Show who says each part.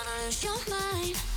Speaker 1: wanna lose your mind